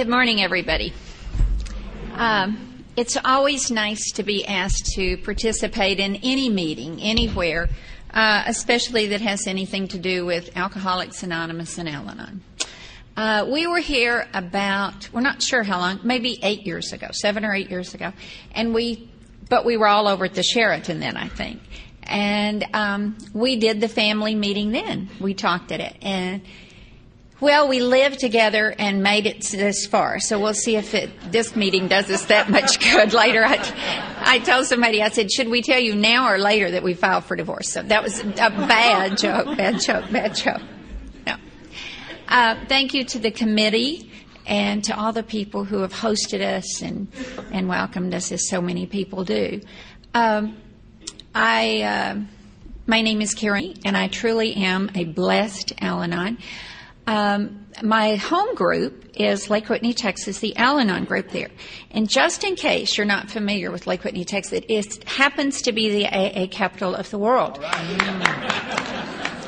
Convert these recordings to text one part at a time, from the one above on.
Good morning, everybody. Um, it's always nice to be asked to participate in any meeting, anywhere, uh, especially that has anything to do with Alcoholics Anonymous and Al Anon. Uh, we were here about, we're not sure how long, maybe eight years ago, seven or eight years ago, and we, but we were all over at the Sheraton then, I think. And um, we did the family meeting then. We talked at it. And well, we lived together and made it this far, so we'll see if it, this meeting does us that much good later. I, I told somebody, I said, should we tell you now or later that we filed for divorce? So that was a bad joke, bad joke, bad joke. No. Uh, thank you to the committee and to all the people who have hosted us and, and welcomed us as so many people do. Um, I, uh, my name is Karen, and I truly am a blessed Al Anon. Um, my home group is Lake Whitney, Texas, the Al Anon group there. And just in case you're not familiar with Lake Whitney, Texas, it happens to be the AA capital of the world.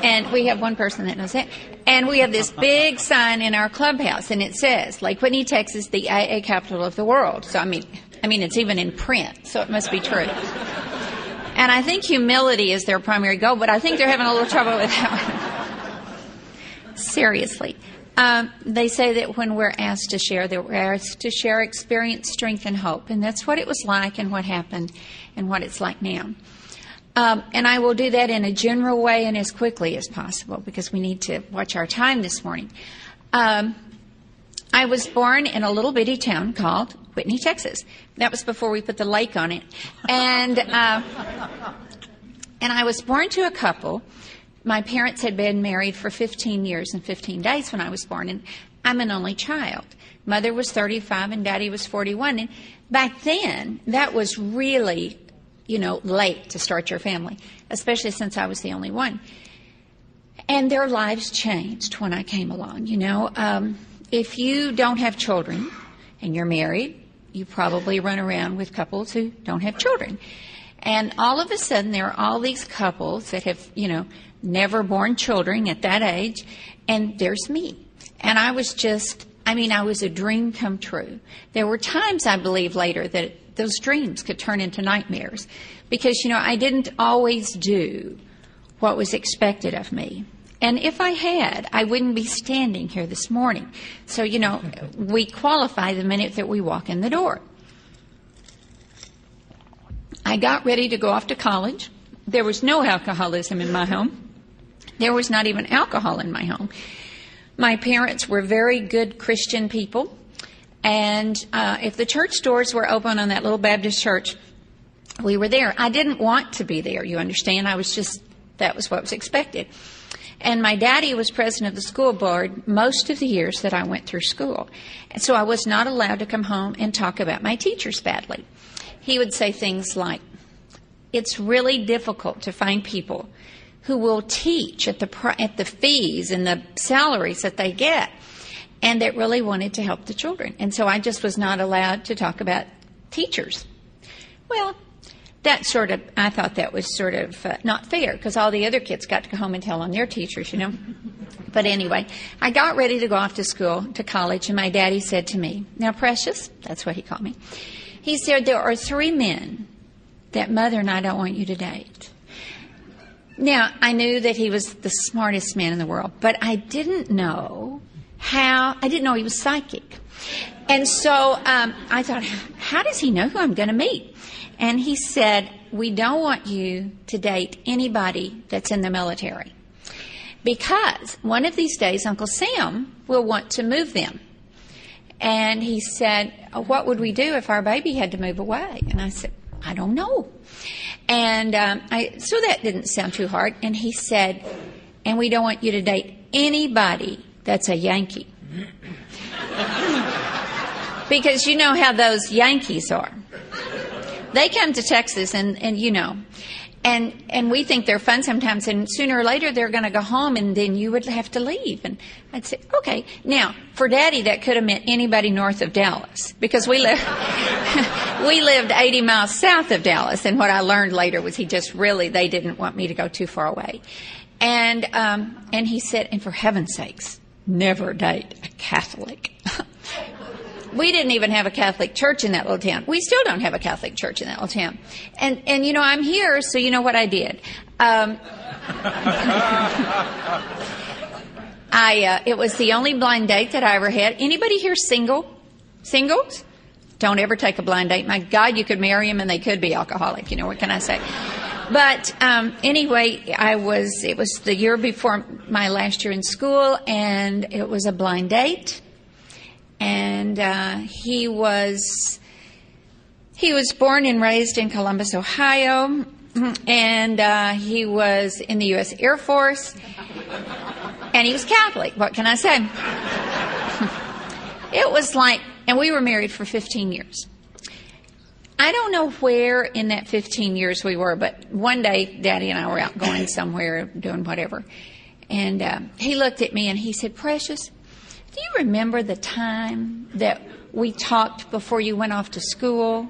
And we have one person that knows that. And we have this big sign in our clubhouse, and it says Lake Whitney, Texas, the AA capital of the world. So I mean, I mean, it's even in print, so it must be true. And I think humility is their primary goal, but I think they're having a little trouble with that one. Seriously. Um, they say that when we're asked to share, that we're asked to share experience, strength, and hope. And that's what it was like and what happened and what it's like now. Um, and I will do that in a general way and as quickly as possible because we need to watch our time this morning. Um, I was born in a little bitty town called Whitney, Texas. That was before we put the lake on it. And, uh, and I was born to a couple my parents had been married for 15 years and 15 days when I was born, and I'm an only child. Mother was 35 and daddy was 41. And back then, that was really, you know, late to start your family, especially since I was the only one. And their lives changed when I came along. You know, um, if you don't have children and you're married, you probably run around with couples who don't have children. And all of a sudden, there are all these couples that have, you know, never born children at that age, and there's me. And I was just, I mean, I was a dream come true. There were times, I believe, later that those dreams could turn into nightmares because, you know, I didn't always do what was expected of me. And if I had, I wouldn't be standing here this morning. So, you know, we qualify the minute that we walk in the door. I got ready to go off to college. There was no alcoholism in my home. There was not even alcohol in my home. My parents were very good Christian people, and uh, if the church doors were open on that little Baptist church, we were there. I didn't want to be there, you understand. I was just, that was what was expected. And my daddy was president of the school board most of the years that I went through school. And so I was not allowed to come home and talk about my teachers badly. He would say things like, It's really difficult to find people who will teach at the, at the fees and the salaries that they get and that really wanted to help the children. And so I just was not allowed to talk about teachers. Well, that sort of, I thought that was sort of uh, not fair because all the other kids got to go home and tell on their teachers, you know. But anyway, I got ready to go off to school, to college, and my daddy said to me, Now, Precious, that's what he called me, he said, There are three men that mother and I don't want you to date. Now, I knew that he was the smartest man in the world, but I didn't know how, I didn't know he was psychic. And so um, I thought, how does he know who I'm going to meet? And he said, We don't want you to date anybody that's in the military. Because one of these days, Uncle Sam will want to move them. And he said, What would we do if our baby had to move away? And I said, I don't know. And um, I, so that didn't sound too hard. And he said, and we don't want you to date anybody that's a Yankee. because you know how those Yankees are. They come to Texas and, and you know, and and we think they're fun sometimes and sooner or later they're going to go home and then you would have to leave. And i'd say okay. Now for daddy that could have meant anybody north of dallas because we live we lived 80 miles south of dallas and what i learned later was he just really they didn't want me to go too far away. And um and he said and for heaven's sakes never date a catholic we didn't even have a Catholic church in that little town. We still don't have a Catholic church in that little town. And, and you know, I'm here, so you know what I did. Um, I, uh, it was the only blind date that I ever had. Anybody here single? Singles? Don't ever take a blind date. My God, you could marry them and they could be alcoholic. You know, what can I say? But um, anyway, I was. It was the year before my last year in school, and it was a blind date. And uh, he was he was born and raised in Columbus, Ohio, and uh, he was in the U.S. Air Force, and he was Catholic. What can I say? it was like, and we were married for 15 years. I don't know where in that 15 years we were, but one day Daddy and I were out going somewhere doing whatever. And uh, he looked at me and he said, Precious, do you remember the time that we talked before you went off to school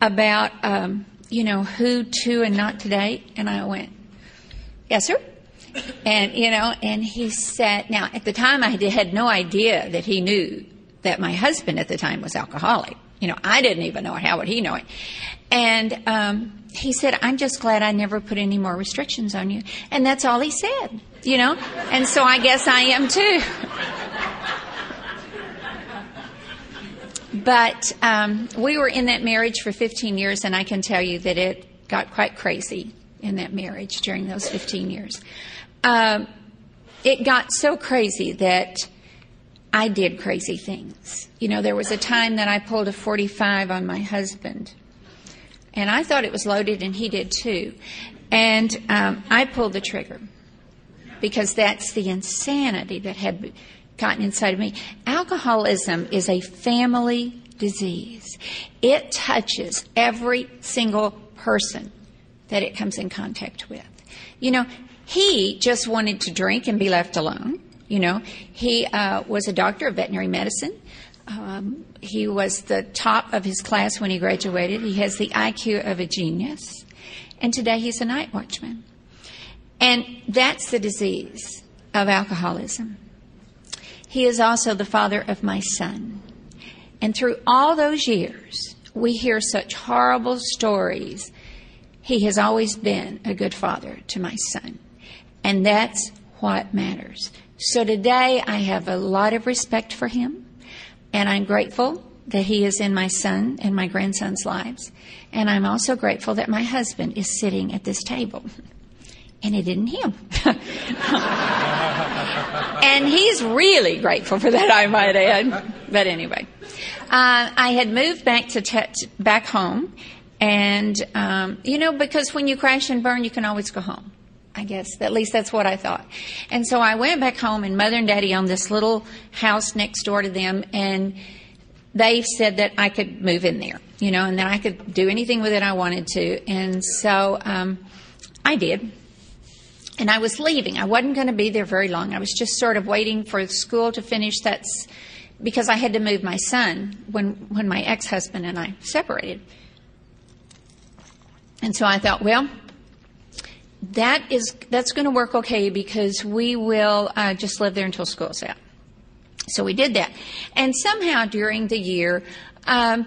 about, um, you know, who to and not to date? And I went, Yes, sir. And, you know, and he said, now at the time I had no idea that he knew that my husband at the time was alcoholic. You know, I didn't even know it. How would he know it? And um, he said, I'm just glad I never put any more restrictions on you. And that's all he said, you know? And so I guess I am too. but um, we were in that marriage for 15 years, and I can tell you that it got quite crazy in that marriage during those 15 years. Um, it got so crazy that I did crazy things. You know, there was a time that I pulled a 45 on my husband, and I thought it was loaded, and he did too. And um, I pulled the trigger because that's the insanity that had gotten inside of me. Alcoholism is a family disease, it touches every single person that it comes in contact with. You know, he just wanted to drink and be left alone. You know, he uh, was a doctor of veterinary medicine. Um, he was the top of his class when he graduated. He has the IQ of a genius. And today he's a night watchman. And that's the disease of alcoholism. He is also the father of my son. And through all those years, we hear such horrible stories. He has always been a good father to my son. And that's what matters. So today I have a lot of respect for him, and I'm grateful that he is in my son and my grandson's lives. And I'm also grateful that my husband is sitting at this table. And it isn't him. and he's really grateful for that, I might add. But anyway, uh, I had moved back to te- back home, and um, you know, because when you crash and burn, you can always go home. I guess. At least that's what I thought. And so I went back home, and mother and daddy owned this little house next door to them, and they said that I could move in there, you know, and that I could do anything with it I wanted to. And so um, I did. And I was leaving. I wasn't going to be there very long. I was just sort of waiting for school to finish. That's because I had to move my son when when my ex husband and I separated. And so I thought, well, that is that's going to work okay because we will uh, just live there until school's out. So we did that, and somehow during the year, um,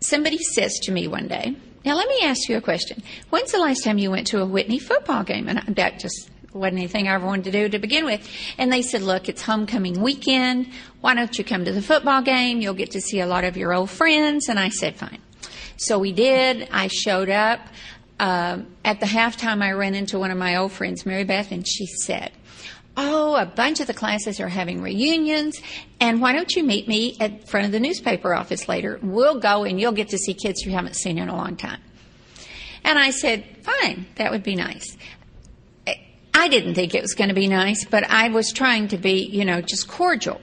somebody says to me one day, "Now let me ask you a question. When's the last time you went to a Whitney football game?" And that just wasn't anything I ever wanted to do to begin with. And they said, "Look, it's homecoming weekend. Why don't you come to the football game? You'll get to see a lot of your old friends." And I said, "Fine." So we did. I showed up. Um, at the halftime, I ran into one of my old friends, Mary Beth, and she said, Oh, a bunch of the classes are having reunions, and why don't you meet me at front of the newspaper office later? We'll go and you'll get to see kids you haven't seen in a long time. And I said, Fine, that would be nice. I didn't think it was going to be nice, but I was trying to be, you know, just cordial.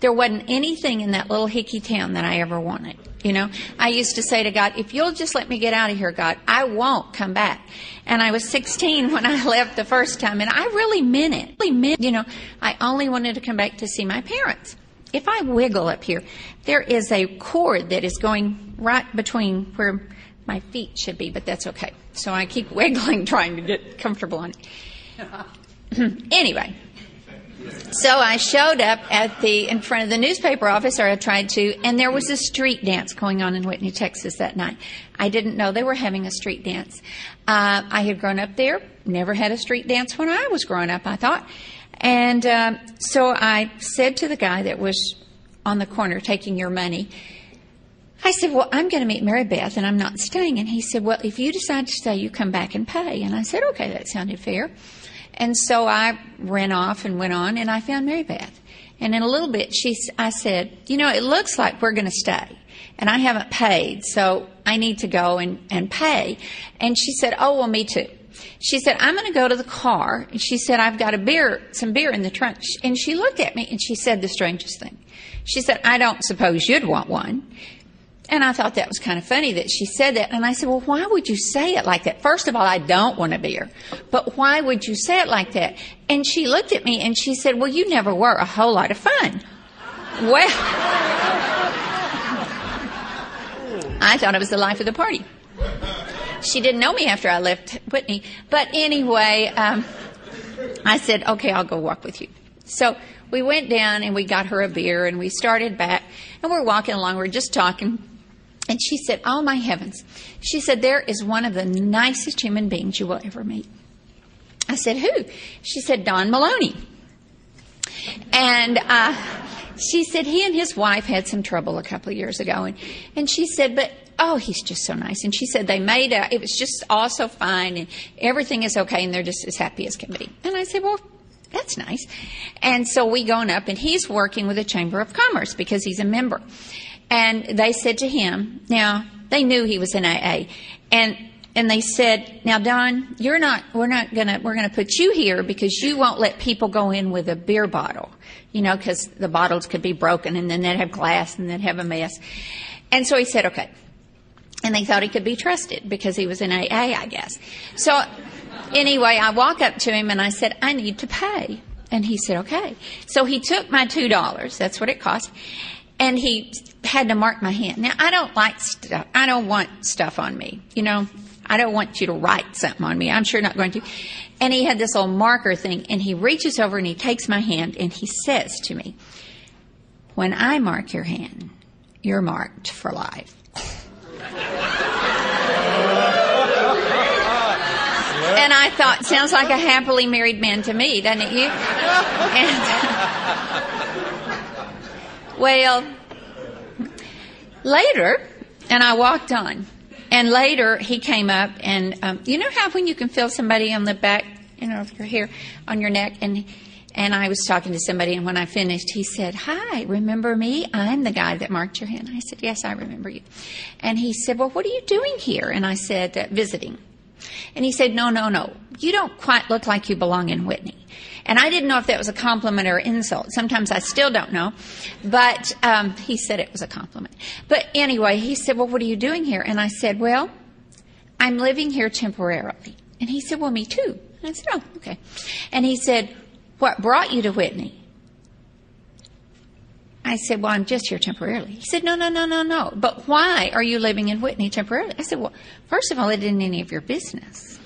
There wasn't anything in that little hickey town that I ever wanted. You know, I used to say to God, if you'll just let me get out of here, God, I won't come back. And I was 16 when I left the first time, and I really meant it. Really meant, you know, I only wanted to come back to see my parents. If I wiggle up here, there is a cord that is going right between where my feet should be, but that's okay. So I keep wiggling, trying to get comfortable on it. anyway, So I showed up at the in front of the newspaper office, or I tried to, and there was a street dance going on in Whitney, Texas that night. I didn't know they were having a street dance. Uh, I had grown up there, never had a street dance when I was growing up. I thought, and um, so I said to the guy that was on the corner taking your money. I said, Well, I'm going to meet Mary Beth and I'm not staying. And he said, Well, if you decide to stay, you come back and pay. And I said, Okay, that sounded fair. And so I ran off and went on and I found Mary Beth. And in a little bit, she, I said, You know, it looks like we're going to stay. And I haven't paid, so I need to go and, and pay. And she said, Oh, well, me too. She said, I'm going to go to the car. And she said, I've got a beer, some beer in the trunk. And she looked at me and she said the strangest thing. She said, I don't suppose you'd want one. And I thought that was kind of funny that she said that. And I said, well, why would you say it like that? First of all, I don't want a beer. But why would you say it like that? And she looked at me and she said, well, you never were a whole lot of fun. Well, I thought it was the life of the party. She didn't know me after I left Whitney. But anyway, um, I said, okay, I'll go walk with you. So we went down and we got her a beer and we started back and we're walking along. We're just talking. And she said, Oh my heavens. She said, There is one of the nicest human beings you will ever meet. I said, Who? She said, Don Maloney. And uh, she said, He and his wife had some trouble a couple of years ago. And, and she said, But oh, he's just so nice. And she said, They made a, it was just all so fine and everything is okay and they're just as happy as can be. And I said, Well, that's nice. And so we gone up and he's working with the Chamber of Commerce because he's a member. And they said to him, now they knew he was in AA, and and they said, now Don, you're not, we're not gonna, we're gonna put you here because you won't let people go in with a beer bottle, you know, because the bottles could be broken and then they'd have glass and they'd have a mess. And so he said, okay. And they thought he could be trusted because he was in AA, I guess. So anyway, I walk up to him and I said, I need to pay. And he said, okay. So he took my $2. That's what it cost. And he had to mark my hand. Now, I don't like stuff. I don't want stuff on me. You know, I don't want you to write something on me. I'm sure not going to. And he had this old marker thing, and he reaches over and he takes my hand and he says to me, When I mark your hand, you're marked for life. and I thought, sounds like a happily married man to me, doesn't it, you? And, well, later, and I walked on. And later, he came up, and um, you know how when you can feel somebody on the back, you know, of your hair, on your neck, and and I was talking to somebody, and when I finished, he said, "Hi, remember me? I'm the guy that marked your hand." I said, "Yes, I remember you." And he said, "Well, what are you doing here?" And I said, "Visiting." And he said, No, no, no. You don't quite look like you belong in Whitney. And I didn't know if that was a compliment or insult. Sometimes I still don't know. But um, he said it was a compliment. But anyway, he said, Well, what are you doing here? And I said, Well, I'm living here temporarily. And he said, Well, me too. And I said, Oh, okay. And he said, What brought you to Whitney? I said, Well, I'm just here temporarily. He said, No, no, no, no, no. But why are you living in Whitney temporarily? I said, Well, first of all, it isn't any of your business.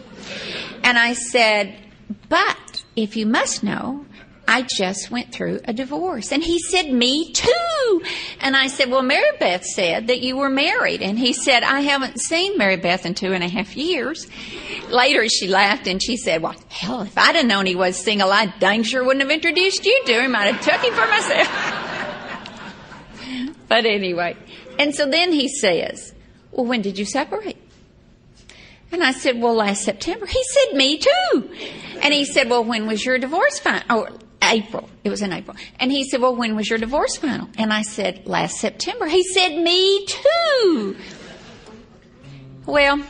And I said, But if you must know, I just went through a divorce. And he said, Me too. And I said, Well, Mary Beth said that you were married. And he said, I haven't seen Mary Beth in two and a half years. Later, she laughed and she said, Well, hell, if I'd have known he was single, I dang sure wouldn't have introduced you to him. I'd have took him for myself. But anyway, and so then he says, Well, when did you separate? And I said, Well, last September. He said, Me too. And he said, Well, when was your divorce final? Oh, April. It was in April. And he said, Well, when was your divorce final? And I said, Last September. He said, Me too. Well,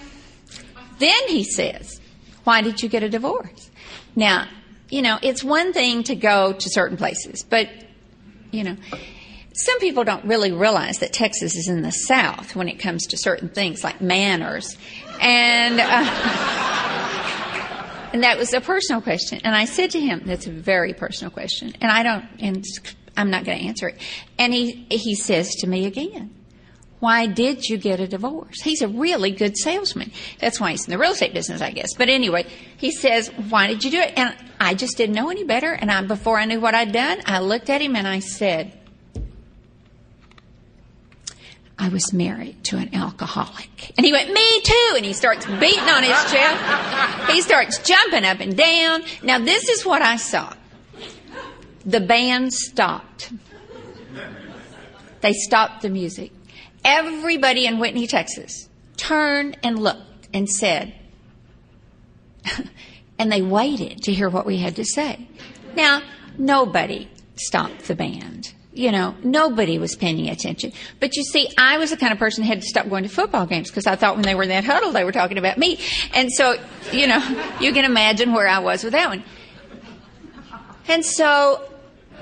then he says, Why did you get a divorce? Now, you know, it's one thing to go to certain places, but, you know, some people don't really realize that Texas is in the South when it comes to certain things like manners. And, uh, and that was a personal question. And I said to him, that's a very personal question. And I don't, and I'm not going to answer it. And he, he says to me again, Why did you get a divorce? He's a really good salesman. That's why he's in the real estate business, I guess. But anyway, he says, Why did you do it? And I just didn't know any better. And I, before I knew what I'd done, I looked at him and I said, I was married to an alcoholic. And he went, Me too. And he starts beating on his chest. He starts jumping up and down. Now, this is what I saw. The band stopped. They stopped the music. Everybody in Whitney, Texas turned and looked and said, and they waited to hear what we had to say. Now, nobody stopped the band. You know, nobody was paying attention. But you see, I was the kind of person who had to stop going to football games because I thought when they were in that huddle, they were talking about me. And so, you know, you can imagine where I was with that one. And so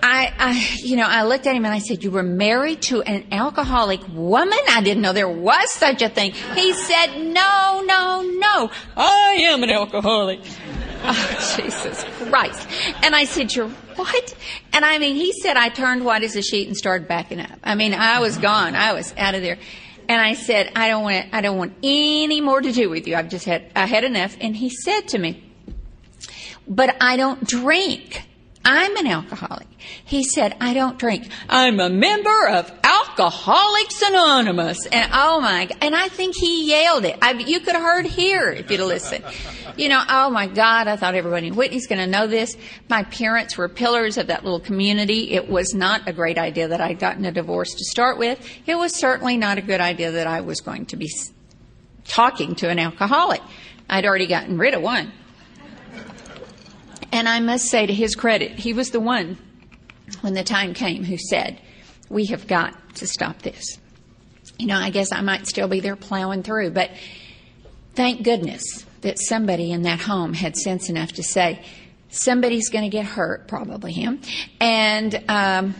I, I, you know, I looked at him and I said, "You were married to an alcoholic woman? I didn't know there was such a thing." He said, "No, no, no. I am an alcoholic." Oh, Jesus Christ! And I said, "You're what?" And I mean, he said, I turned white as a sheet and started backing up. I mean, I was gone. I was out of there. And I said, I don't want, I don't want any more to do with you. I've just had, I had enough. And he said to me, but I don't drink. I'm an alcoholic. He said, I don't drink. I'm a member of Alcoholics Anonymous. And oh my, and I think he yelled it. I, you could have heard here if you'd listened. You know, oh my God, I thought everybody in Whitney's going to know this. My parents were pillars of that little community. It was not a great idea that I'd gotten a divorce to start with. It was certainly not a good idea that I was going to be talking to an alcoholic. I'd already gotten rid of one. And I must say to his credit, he was the one when the time came who said, We have got to stop this. You know, I guess I might still be there plowing through, but thank goodness that somebody in that home had sense enough to say, somebody's going to get hurt, probably him. And, um,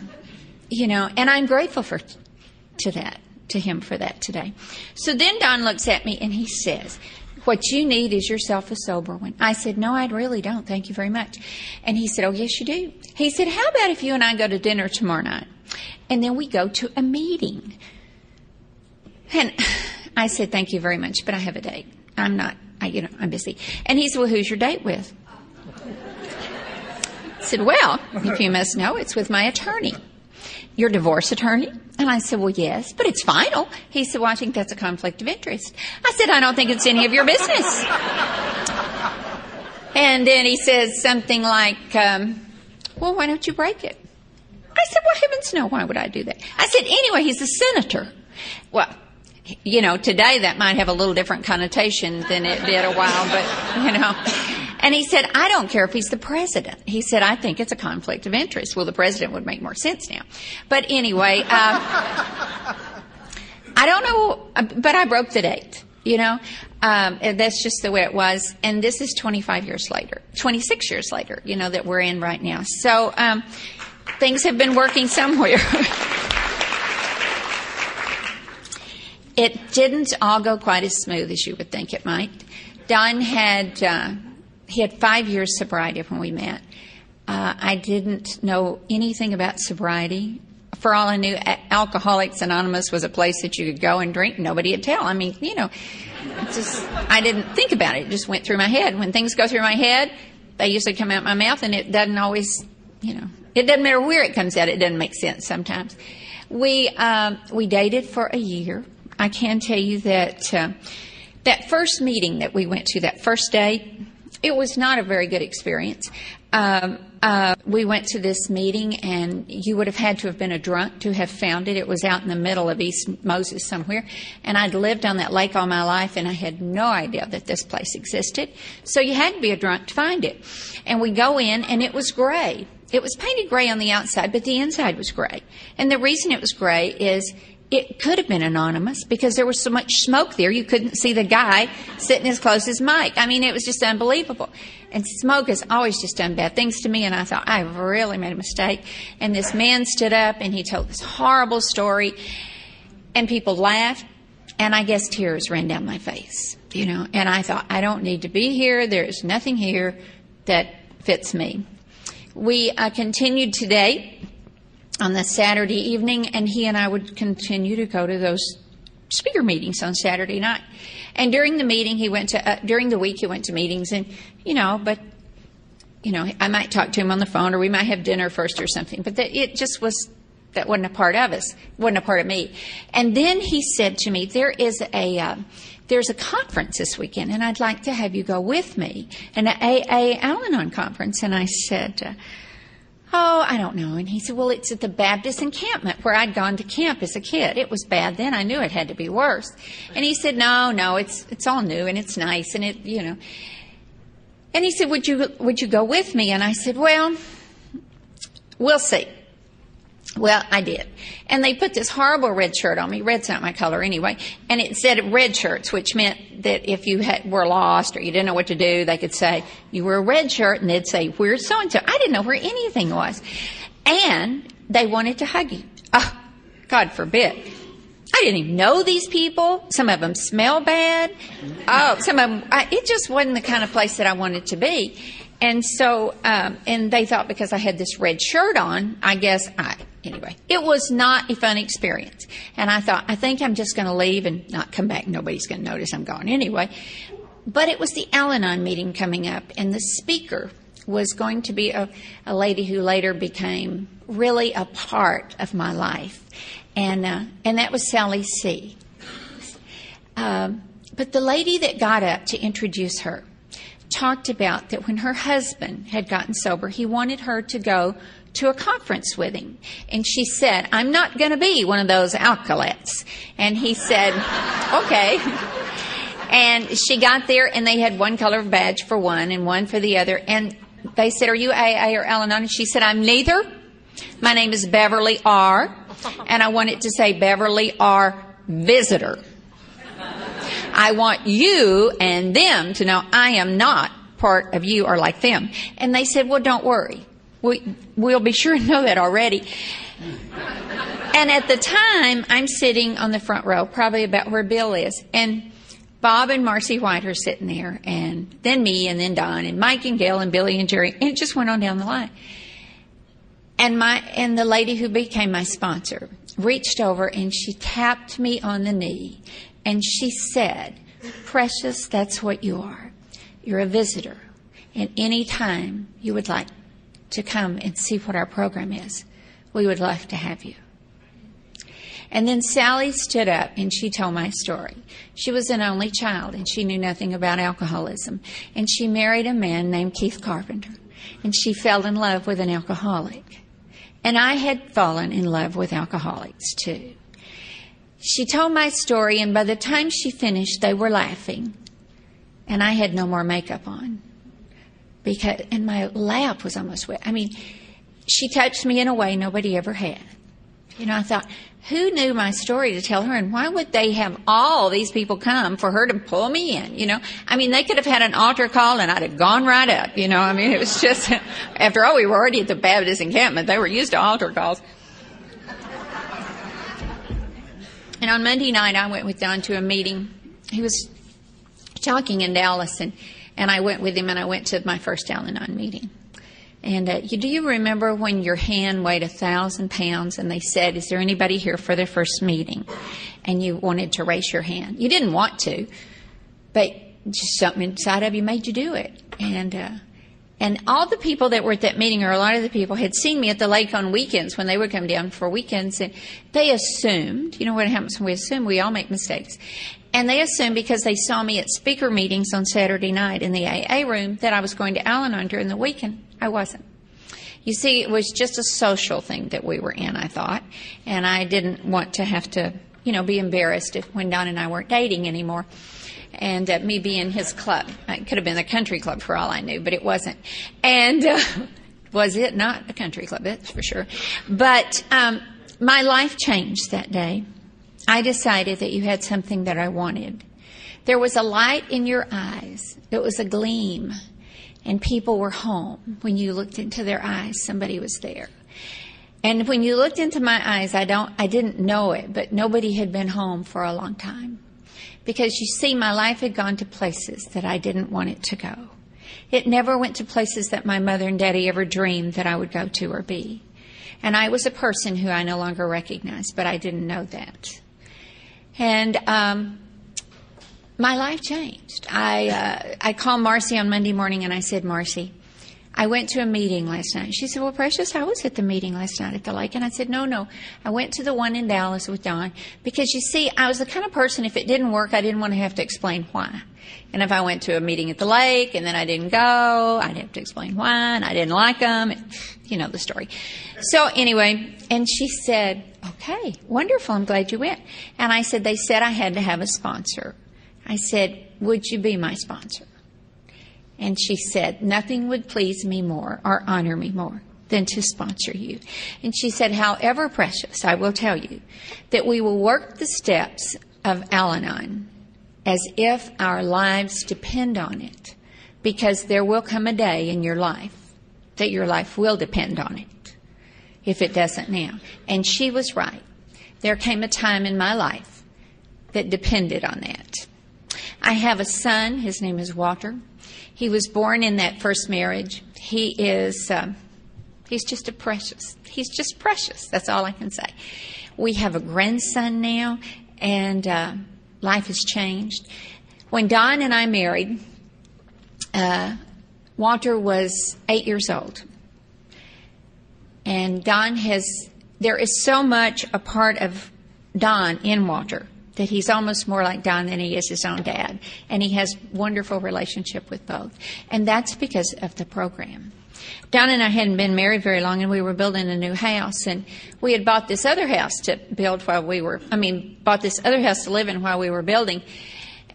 you know, and I'm grateful for to that, to him for that today. So then Don looks at me and he says, what you need is yourself a sober one. I said, No, I really don't. Thank you very much. And he said, Oh, yes, you do. He said, How about if you and I go to dinner tomorrow night? And then we go to a meeting. And I said, Thank you very much, but I have a date. I'm not, I, you know, I'm busy. And he said, Well, who's your date with? I said, Well, if you must know, it's with my attorney. Your divorce attorney? And I said, Well, yes, but it's final. He said, Well, I think that's a conflict of interest. I said, I don't think it's any of your business. and then he says something like, um, Well, why don't you break it? I said, Well, heavens no, why would I do that? I said, Anyway, he's a senator. Well, you know, today that might have a little different connotation than it did a while, but, you know. And he said, I don't care if he's the president. He said, I think it's a conflict of interest. Well, the president would make more sense now. But anyway, uh, I don't know, but I broke the date, you know. Um, that's just the way it was. And this is 25 years later, 26 years later, you know, that we're in right now. So um, things have been working somewhere. it didn't all go quite as smooth as you would think it might. Don had. Uh, he had five years sobriety when we met. Uh, I didn't know anything about sobriety. For all I knew, Alcoholics Anonymous was a place that you could go and drink. Nobody would tell. I mean, you know, just I didn't think about it. It just went through my head. When things go through my head, they usually come out my mouth, and it doesn't always, you know, it doesn't matter where it comes out. It doesn't make sense sometimes. We um, we dated for a year. I can tell you that uh, that first meeting that we went to, that first date, it was not a very good experience. Um, uh, we went to this meeting, and you would have had to have been a drunk to have found it. It was out in the middle of East Moses somewhere, and I'd lived on that lake all my life, and I had no idea that this place existed. So you had to be a drunk to find it. And we go in, and it was gray. It was painted gray on the outside, but the inside was gray. And the reason it was gray is it could have been anonymous because there was so much smoke there you couldn't see the guy sitting as close as Mike. I mean, it was just unbelievable. And smoke has always just done bad things to me, and I thought, I've really made a mistake. And this man stood up and he told this horrible story, and people laughed, and I guess tears ran down my face, you know. And I thought, I don't need to be here. There is nothing here that fits me. We uh, continued today on the Saturday evening, and he and I would continue to go to those speaker meetings on Saturday night. And during the meeting, he went to, uh, during the week, he went to meetings and, you know, but, you know, I might talk to him on the phone or we might have dinner first or something. But that, it just was, that wasn't a part of us, wasn't a part of me. And then he said to me, there is a, uh, there's a conference this weekend and I'd like to have you go with me, an AA Al-Anon conference. And I said, uh, Oh, I don't know. And he said, Well, it's at the Baptist encampment where I'd gone to camp as a kid. It was bad then. I knew it had to be worse. And he said, No, no, it's it's all new and it's nice and it you know. And he said, Would you would you go with me? And I said, Well, we'll see. Well, I did. And they put this horrible red shirt on me. Red's not my color anyway. And it said red shirts, which meant that if you had, were lost or you didn't know what to do, they could say, you were a red shirt, and they'd say, where's so and so? I didn't know where anything was. And they wanted to hug you. Oh, God forbid. I didn't even know these people. Some of them smell bad. Oh, some of them, I, it just wasn't the kind of place that I wanted to be. And so, um, and they thought because I had this red shirt on, I guess I, anyway, it was not a fun experience. And I thought, I think I'm just going to leave and not come back. Nobody's going to notice I'm gone anyway. But it was the Al Anon meeting coming up, and the speaker was going to be a, a lady who later became really a part of my life. And, uh, and that was Sally C. Um, but the lady that got up to introduce her, talked about that when her husband had gotten sober, he wanted her to go to a conference with him. And she said, I'm not going to be one of those alcoholics. And he said, okay. And she got there and they had one color badge for one and one for the other. And they said, are you AA or Al-Anon? And she said, I'm neither. My name is Beverly R. And I wanted to say Beverly R. Visitor. I want you and them to know I am not part of you or like them. And they said, well, don't worry. We, we'll be sure to know that already. And at the time, I'm sitting on the front row, probably about where Bill is. And Bob and Marcy White are sitting there, and then me, and then Don, and Mike and Gail, and Billy and Jerry, and it just went on down the line. And my, and the lady who became my sponsor reached over and she tapped me on the knee and she said, Precious, that's what you are. You're a visitor. And any time you would like to come and see what our program is, we would love to have you. And then Sally stood up and she told my story. She was an only child and she knew nothing about alcoholism. And she married a man named Keith Carpenter. And she fell in love with an alcoholic. And I had fallen in love with alcoholics too. She told my story, and by the time she finished, they were laughing. And I had no more makeup on. Because, and my lap was almost wet. I mean, she touched me in a way nobody ever had. You know, I thought, who knew my story to tell her, and why would they have all these people come for her to pull me in? You know, I mean, they could have had an altar call, and I'd have gone right up. You know, I mean, it was just, after all, we were already at the Baptist encampment; they were used to altar calls. And on Monday night, I went with Don to a meeting. He was talking in Dallas, and, and I went with him, and I went to my first Al Anon meeting. And uh, you, do you remember when your hand weighed a thousand pounds and they said, Is there anybody here for their first meeting? And you wanted to raise your hand. You didn't want to, but just something inside of you made you do it. And uh, and all the people that were at that meeting, or a lot of the people, had seen me at the lake on weekends when they would come down for weekends, and they assumed, you know what happens when we assume? We all make mistakes. And they assumed because they saw me at speaker meetings on Saturday night in the AA room that I was going to Al Anon during the weekend. I wasn't. You see, it was just a social thing that we were in, I thought, and I didn't want to have to, you know, be embarrassed if when Don and I weren't dating anymore and uh, me being his club. It could have been a country club for all I knew, but it wasn't. And uh, was it not a country club? That's for sure. But um, my life changed that day. I decided that you had something that I wanted. There was a light in your eyes. It was a gleam. And people were home. When you looked into their eyes, somebody was there. And when you looked into my eyes, I don't, I didn't know it, but nobody had been home for a long time. Because you see, my life had gone to places that I didn't want it to go. It never went to places that my mother and daddy ever dreamed that I would go to or be. And I was a person who I no longer recognized, but I didn't know that. And um, my life changed. I uh, I called Marcy on Monday morning and I said, Marcy, I went to a meeting last night. She said, Well, Precious, I was at the meeting last night at the lake. And I said, No, no. I went to the one in Dallas with Don because you see, I was the kind of person, if it didn't work, I didn't want to have to explain why. And if I went to a meeting at the lake and then I didn't go, I'd have to explain why and I didn't like them. You know the story. So anyway, and she said, Okay, wonderful. I'm glad you went. And I said, They said I had to have a sponsor. I said, Would you be my sponsor? And she said, Nothing would please me more or honor me more than to sponsor you. And she said, However precious, I will tell you that we will work the steps of Al Anon as if our lives depend on it, because there will come a day in your life that your life will depend on it, if it doesn't now. And she was right. There came a time in my life that depended on that. I have a son, his name is Walter. He was born in that first marriage. He is, um, he's just a precious. He's just precious. That's all I can say. We have a grandson now, and uh, life has changed. When Don and I married, uh, Walter was eight years old. And Don has, there is so much a part of Don in Walter that he's almost more like Don than he is his own dad. And he has wonderful relationship with both. And that's because of the program. Don and I hadn't been married very long, and we were building a new house. And we had bought this other house to build while we were, I mean, bought this other house to live in while we were building.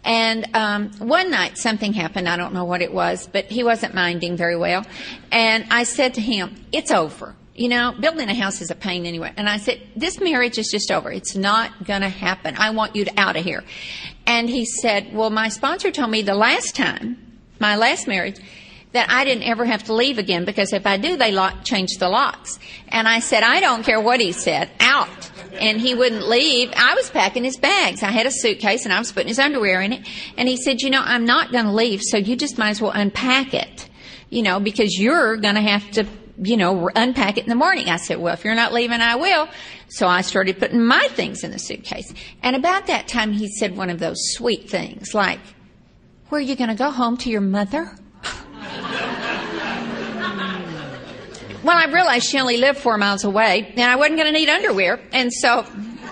And um, one night something happened. I don't know what it was, but he wasn't minding very well. And I said to him, It's over you know, building a house is a pain anyway. And I said, this marriage is just over. It's not going to happen. I want you to, out of here. And he said, well, my sponsor told me the last time, my last marriage, that I didn't ever have to leave again because if I do, they lock, change the locks. And I said, I don't care what he said, out. And he wouldn't leave. I was packing his bags. I had a suitcase and I was putting his underwear in it. And he said, you know, I'm not going to leave, so you just might as well unpack it, you know, because you're going to have to you know, unpack it in the morning. I said, well, if you're not leaving, I will. So I started putting my things in the suitcase. And about that time, he said one of those sweet things like, where are you going to go home to your mother? well, I realized she only lived four miles away and I wasn't going to need underwear. And so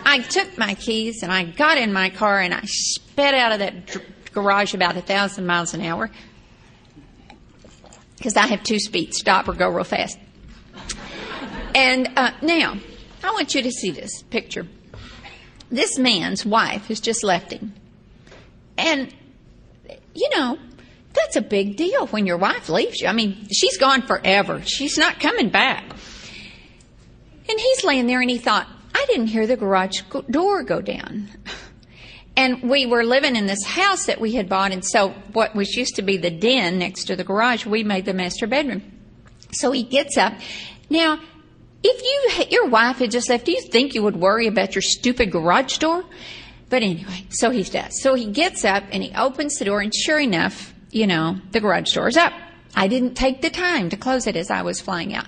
I took my keys and I got in my car and I sped out of that garage about a thousand miles an hour because I have two speeds stop or go real fast. And uh, now, I want you to see this picture. This man's wife has just left him. And, you know, that's a big deal when your wife leaves you. I mean, she's gone forever. She's not coming back. And he's laying there and he thought, I didn't hear the garage door go down. And we were living in this house that we had bought, and so what was used to be the den next to the garage, we made the master bedroom. So he gets up. Now, if you your wife had just left, do you think you would worry about your stupid garage door? But anyway, so he does. So he gets up and he opens the door, and sure enough, you know, the garage door is up. I didn't take the time to close it as I was flying out.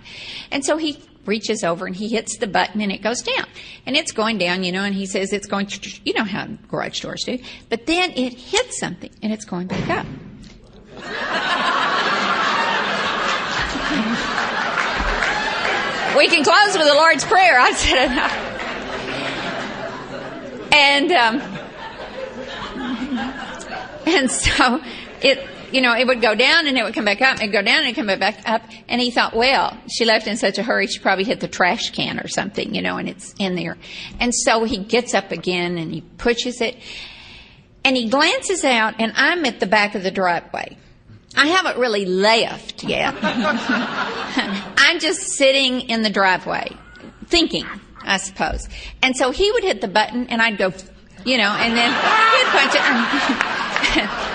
And so he reaches over and he hits the button and it goes down. And it's going down, you know, and he says it's going you know how garage doors do. But then it hits something and it's going back up. we can close with the Lord's Prayer. I said enough. And, um, and so it, you know, it would go down and it would come back up, and go down and come back up. And he thought, well, she left in such a hurry, she probably hit the trash can or something, you know, and it's in there. And so he gets up again and he pushes it. And he glances out, and I'm at the back of the driveway. I haven't really left yet. I'm just sitting in the driveway, thinking, I suppose. And so he would hit the button, and I'd go, you know, and then he'd punch it.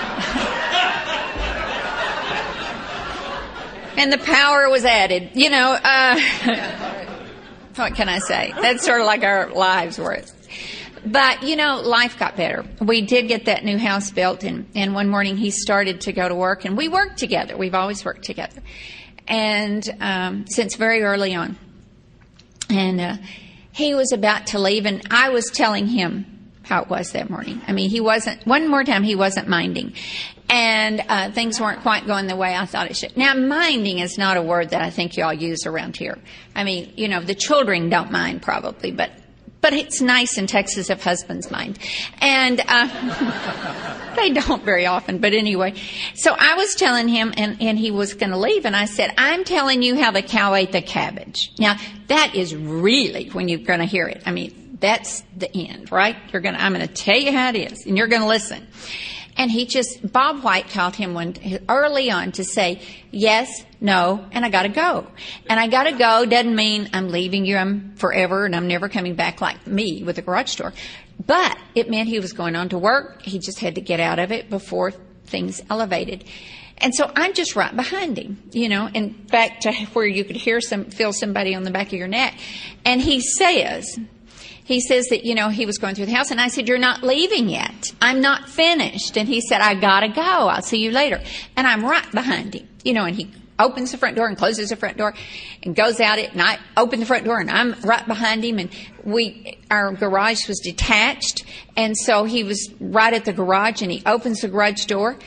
and the power was added. You know, uh, what can I say? That's sort of like our lives were. But, you know, life got better. We did get that new house built, and, and one morning he started to go to work, and we worked together. We've always worked together. And um, since very early on. And uh, he was about to leave, and I was telling him, how it was that morning. I mean, he wasn't, one more time, he wasn't minding. And uh, things weren't quite going the way I thought it should. Now, minding is not a word that I think you all use around here. I mean, you know, the children don't mind probably, but but it's nice in Texas if husbands mind. And uh, they don't very often, but anyway. So I was telling him, and, and he was going to leave, and I said, I'm telling you how the cow ate the cabbage. Now, that is really when you're going to hear it. I mean, that's the end, right? You're going to, I'm going to tell you how it is, and you're going to listen. And he just, Bob White taught him early on to say, yes, no, and I gotta go. And I gotta go doesn't mean I'm leaving you, I'm forever, and I'm never coming back like me with a garage door. But it meant he was going on to work. He just had to get out of it before things elevated. And so I'm just right behind him, you know, and back to where you could hear some, feel somebody on the back of your neck. And he says, he says that, you know, he was going through the house and I said, you're not leaving yet. I'm not finished. And he said, I gotta go. I'll see you later. And I'm right behind him, you know, and he opens the front door and closes the front door and goes out it and I open the front door and I'm right behind him and we, our garage was detached and so he was right at the garage and he opens the garage door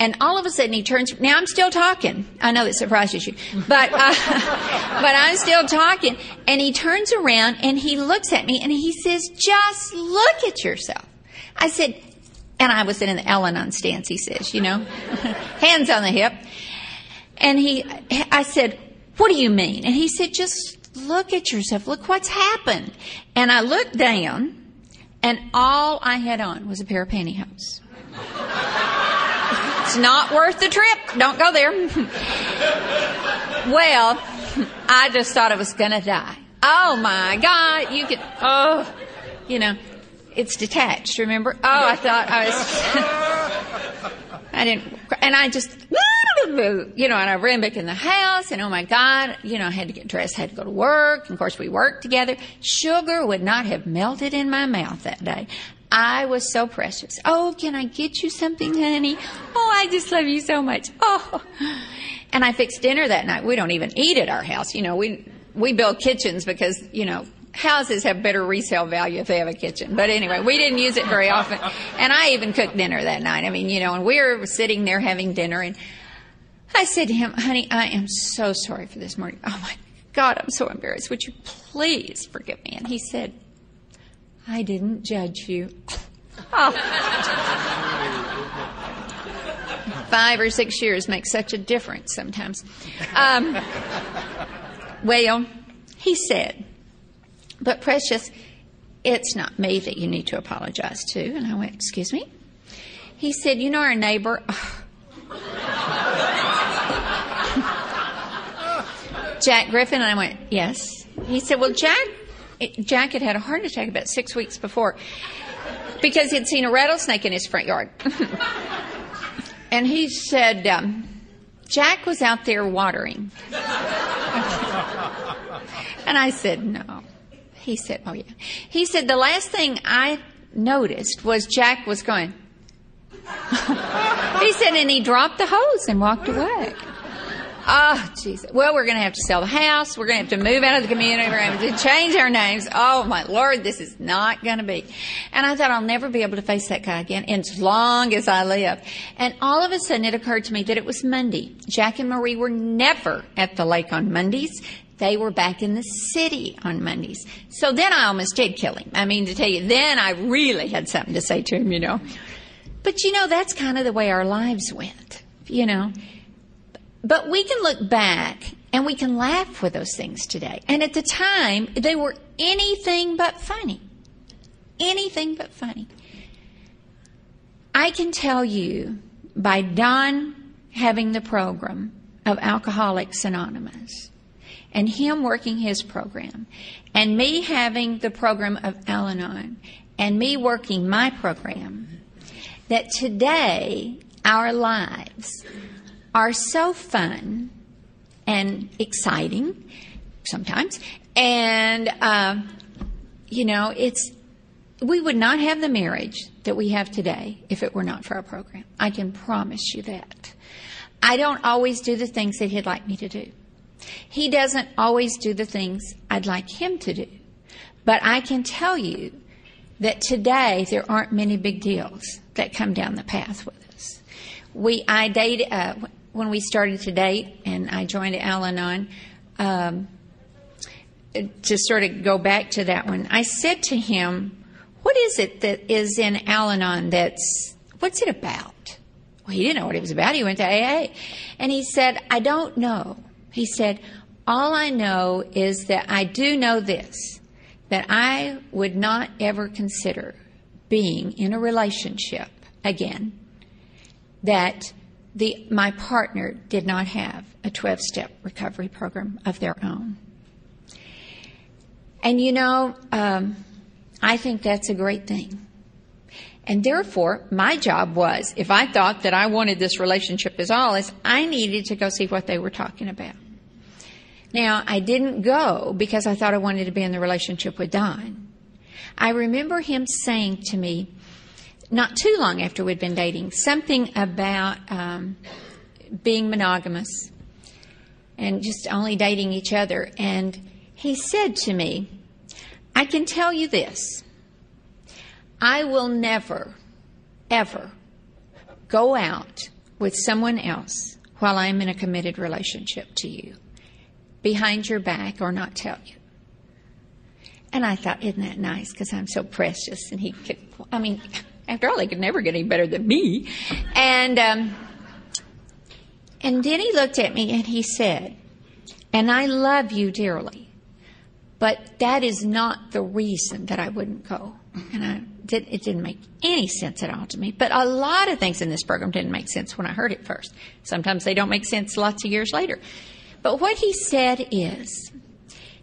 and all of a sudden he turns, now I'm still talking. I know that surprises you, but, uh, but I'm still talking. And he turns around and he looks at me and he says, just look at yourself. I said, and I was in an Al-Anon stance, he says, you know, hands on the hip. And he, I said, what do you mean? And he said, just look at yourself. Look what's happened. And I looked down and all I had on was a pair of pantyhose. It's not worth the trip. Don't go there. well, I just thought I was going to die. Oh my God. You could, oh, you know, it's detached, remember? Oh, I thought I was, I didn't, and I just, you know, and I ran back in the house and oh my God, you know, I had to get dressed, had to go to work. And of course we worked together. Sugar would not have melted in my mouth that day. I was so precious. Oh, can I get you something, honey? Oh, I just love you so much. Oh. And I fixed dinner that night. We don't even eat at our house. You know, we, we build kitchens because, you know, houses have better resale value if they have a kitchen. But anyway, we didn't use it very often. And I even cooked dinner that night. I mean, you know, and we were sitting there having dinner and I said to him, honey, I am so sorry for this morning. Oh my God, I'm so embarrassed. Would you please forgive me? And he said, I didn't judge you. Oh. Five or six years makes such a difference sometimes. Um, well, he said, but precious, it's not me that you need to apologize to. And I went, excuse me? He said, you know our neighbor? Jack Griffin? And I went, yes. He said, well, Jack Jack had had a heart attack about six weeks before because he'd seen a rattlesnake in his front yard. and he said, um, Jack was out there watering. and I said, no. He said, oh yeah. He said, the last thing I noticed was Jack was going, he said, and he dropped the hose and walked away. Ah, oh, Jesus. Well, we're going to have to sell the house. We're going to have to move out of the community. We're going to have to change our names. Oh, my Lord, this is not going to be. And I thought I'll never be able to face that guy again as long as I live. And all of a sudden it occurred to me that it was Monday. Jack and Marie were never at the lake on Mondays. They were back in the city on Mondays. So then I almost did kill him. I mean, to tell you, then I really had something to say to him, you know. But you know, that's kind of the way our lives went, you know. But we can look back and we can laugh with those things today. And at the time, they were anything but funny. Anything but funny. I can tell you by Don having the program of Alcoholics Anonymous and him working his program and me having the program of Al Anon and me working my program that today our lives are so fun and exciting sometimes. And, uh, you know, it's, we would not have the marriage that we have today if it were not for our program. I can promise you that. I don't always do the things that he'd like me to do. He doesn't always do the things I'd like him to do. But I can tell you that today there aren't many big deals that come down the path with us. We, I dated, uh, when we started to date and I joined Al Anon, um, to sort of go back to that one, I said to him, what is it that is in Al Anon that's, what's it about? Well, he didn't know what it was about. He went to AA. And he said, I don't know. He said, all I know is that I do know this, that I would not ever consider being in a relationship again that the, my partner did not have a 12 step recovery program of their own. And you know, um, I think that's a great thing. And therefore, my job was, if I thought that I wanted this relationship as all, is I needed to go see what they were talking about. Now, I didn't go because I thought I wanted to be in the relationship with Don. I remember him saying to me, not too long after we'd been dating, something about um, being monogamous and just only dating each other. And he said to me, I can tell you this I will never, ever go out with someone else while I'm in a committed relationship to you, behind your back or not tell you. And I thought, isn't that nice? Because I'm so precious. And he could, I mean, after all, he could never get any better than me. And, um, and then he looked at me and he said, and I love you dearly, but that is not the reason that I wouldn't go. And I did, it didn't make any sense at all to me. But a lot of things in this program didn't make sense when I heard it first. Sometimes they don't make sense lots of years later. But what he said is,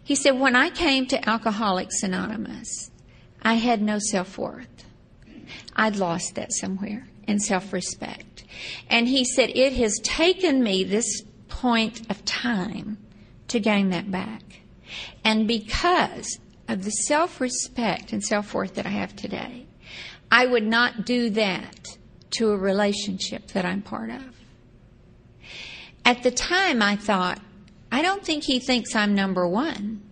he said, when I came to Alcoholics Anonymous, I had no self worth. I'd lost that somewhere in self respect. And he said, It has taken me this point of time to gain that back. And because of the self respect and self worth that I have today, I would not do that to a relationship that I'm part of. At the time, I thought, I don't think he thinks I'm number one.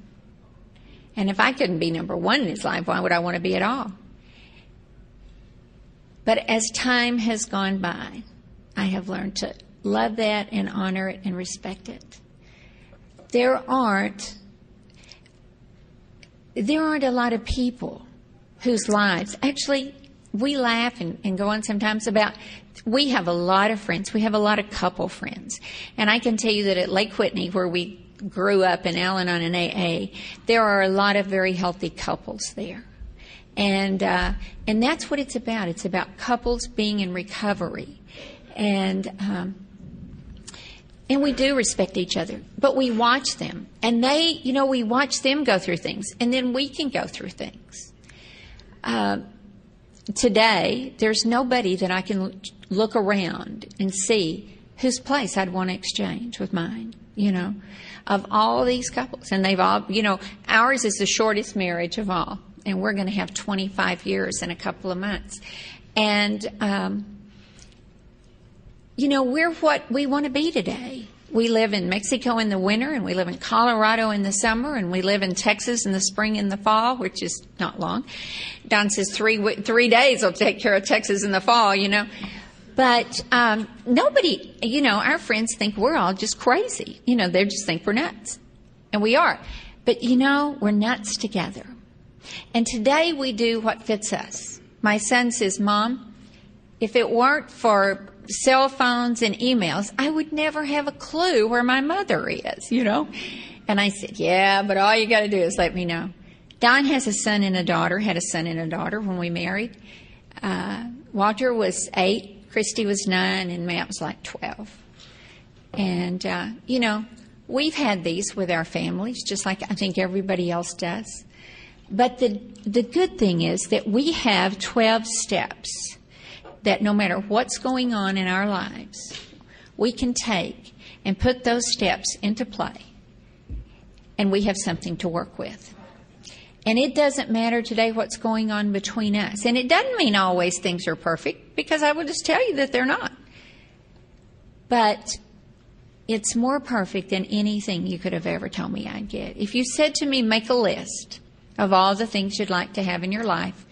And if I couldn't be number one in his life, why would I want to be at all? But as time has gone by, I have learned to love that and honor it and respect it. There aren't there aren't a lot of people whose lives actually we laugh and, and, go on sometimes about we have a lot of friends. We have a lot of couple friends. And i can tell you that at lake whitney where we grew up in al-anon and aa there are a lot of very healthy couples there and uh, and that's what it's about. It's about couples being in recovery, and um, and we do respect each other, but we watch them, and they, you know, we watch them go through things, and then we can go through things. Uh, today, there's nobody that I can look around and see whose place I'd want to exchange with mine. You know, of all these couples, and they've all, you know, ours is the shortest marriage of all and we're going to have 25 years in a couple of months. And, um, you know, we're what we want to be today. We live in Mexico in the winter, and we live in Colorado in the summer, and we live in Texas in the spring and the fall, which is not long. Don says three three days will take care of Texas in the fall, you know. But um, nobody, you know, our friends think we're all just crazy. You know, they just think we're nuts, and we are. But you know, we're nuts together. And today we do what fits us. My son says, Mom, if it weren't for cell phones and emails, I would never have a clue where my mother is, you know? And I said, Yeah, but all you got to do is let me know. Don has a son and a daughter, had a son and a daughter when we married. Uh, Walter was eight, Christy was nine, and Matt was like 12. And, uh, you know, we've had these with our families, just like I think everybody else does. But the, the good thing is that we have 12 steps that no matter what's going on in our lives, we can take and put those steps into play. And we have something to work with. And it doesn't matter today what's going on between us. And it doesn't mean always things are perfect, because I will just tell you that they're not. But it's more perfect than anything you could have ever told me I'd get. If you said to me, make a list of all the things you'd like to have in your life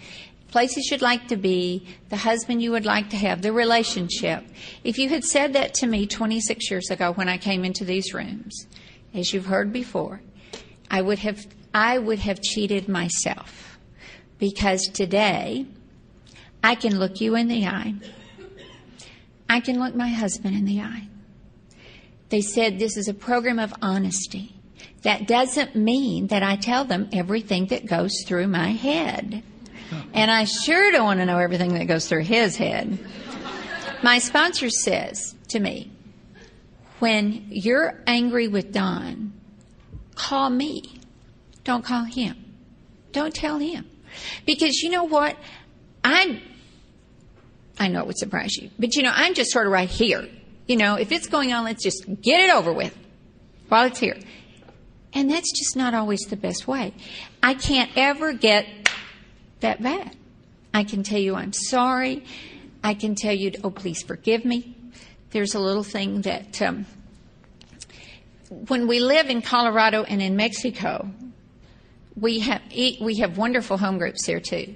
places you'd like to be, the husband you would like to have, the relationship. If you had said that to me 26 years ago when I came into these rooms, as you've heard before, I would have, I would have cheated myself. Because today, I can look you in the eye. I can look my husband in the eye. They said this is a program of honesty. That doesn't mean that I tell them everything that goes through my head. And I sure don't want to know everything that goes through his head. My sponsor says to me, when you're angry with Don, call me. Don't call him. Don't tell him. Because you know what? I'm, I know it would surprise you, but you know, I'm just sort of right here. You know, if it's going on, let's just get it over with while it's here. And that's just not always the best way. I can't ever get that bad. I can tell you I'm sorry. I can tell you, oh, please forgive me. There's a little thing that um, when we live in Colorado and in Mexico, we have we have wonderful home groups there too,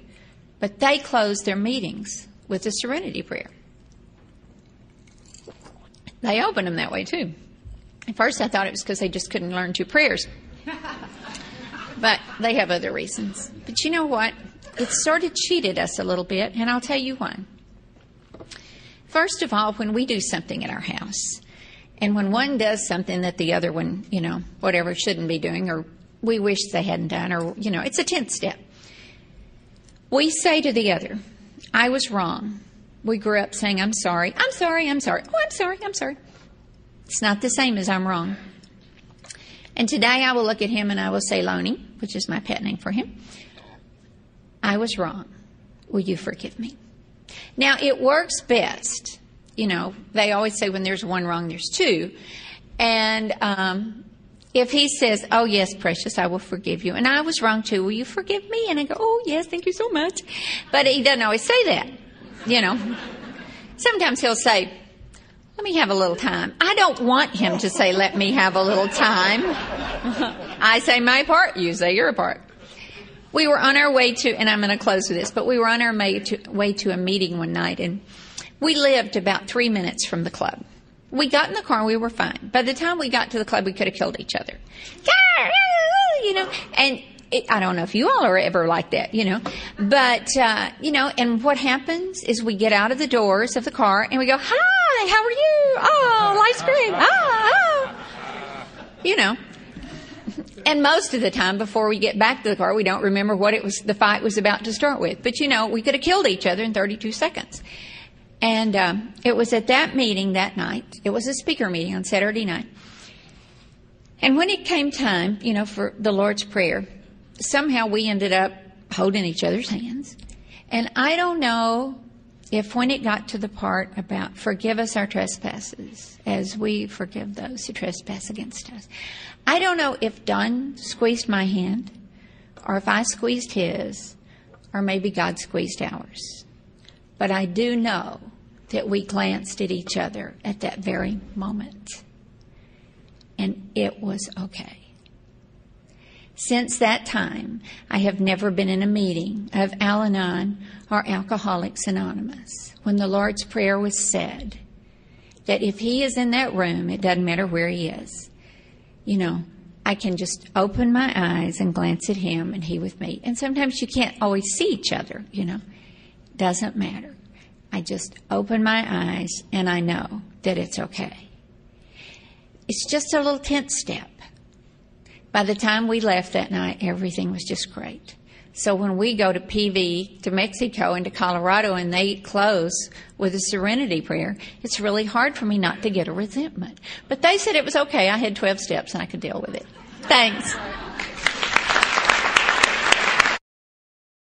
but they close their meetings with a Serenity prayer. They open them that way too. At first, I thought it was because they just couldn't learn two prayers, but they have other reasons. But you know what? It sort of cheated us a little bit, and I'll tell you why. First of all, when we do something in our house, and when one does something that the other one, you know, whatever, shouldn't be doing, or we wish they hadn't done, or, you know, it's a 10th step. We say to the other, I was wrong. We grew up saying, I'm sorry, I'm sorry, I'm sorry, oh, I'm sorry, I'm sorry. It's not the same as I'm wrong. And today I will look at him and I will say, Loney, which is my pet name for him, I was wrong. Will you forgive me? Now, it works best. You know, they always say when there's one wrong, there's two. And um, if he says, Oh, yes, precious, I will forgive you. And I was wrong too. Will you forgive me? And I go, Oh, yes, thank you so much. But he doesn't always say that. You know, sometimes he'll say, Let me have a little time. I don't want him to say, Let me have a little time. I say my part, you say your part. We were on our way to, and I'm going to close with this, but we were on our way to, way to a meeting one night, and we lived about three minutes from the club. We got in the car and we were fine. By the time we got to the club, we could have killed each other. You know, and it, I don't know if you all are ever like that, you know, but, uh, you know, and what happens is we get out of the doors of the car and we go, hi, how are you? Oh, life's great. Ah, ah. You know, and most of the time before we get back to the car, we don't remember what it was, the fight was about to start with. But you know, we could have killed each other in 32 seconds. And um, it was at that meeting that night. It was a speaker meeting on Saturday night. And when it came time, you know, for the Lord's Prayer, somehow we ended up holding each other's hands. And I don't know if when it got to the part about forgive us our trespasses as we forgive those who trespass against us, I don't know if Don squeezed my hand or if I squeezed his or maybe God squeezed ours. But I do know that we glanced at each other at that very moment. And it was okay. Since that time, I have never been in a meeting of Al Anon or Alcoholics Anonymous when the Lord's Prayer was said that if He is in that room, it doesn't matter where He is. You know, I can just open my eyes and glance at Him and He with me. And sometimes you can't always see each other, you know. Doesn't matter. I just open my eyes and I know that it's okay. It's just a little tenth step. By the time we left that night, everything was just great. So when we go to PV, to Mexico, and to Colorado, and they close with a serenity prayer, it's really hard for me not to get a resentment. But they said it was okay. I had 12 steps and I could deal with it. Thanks.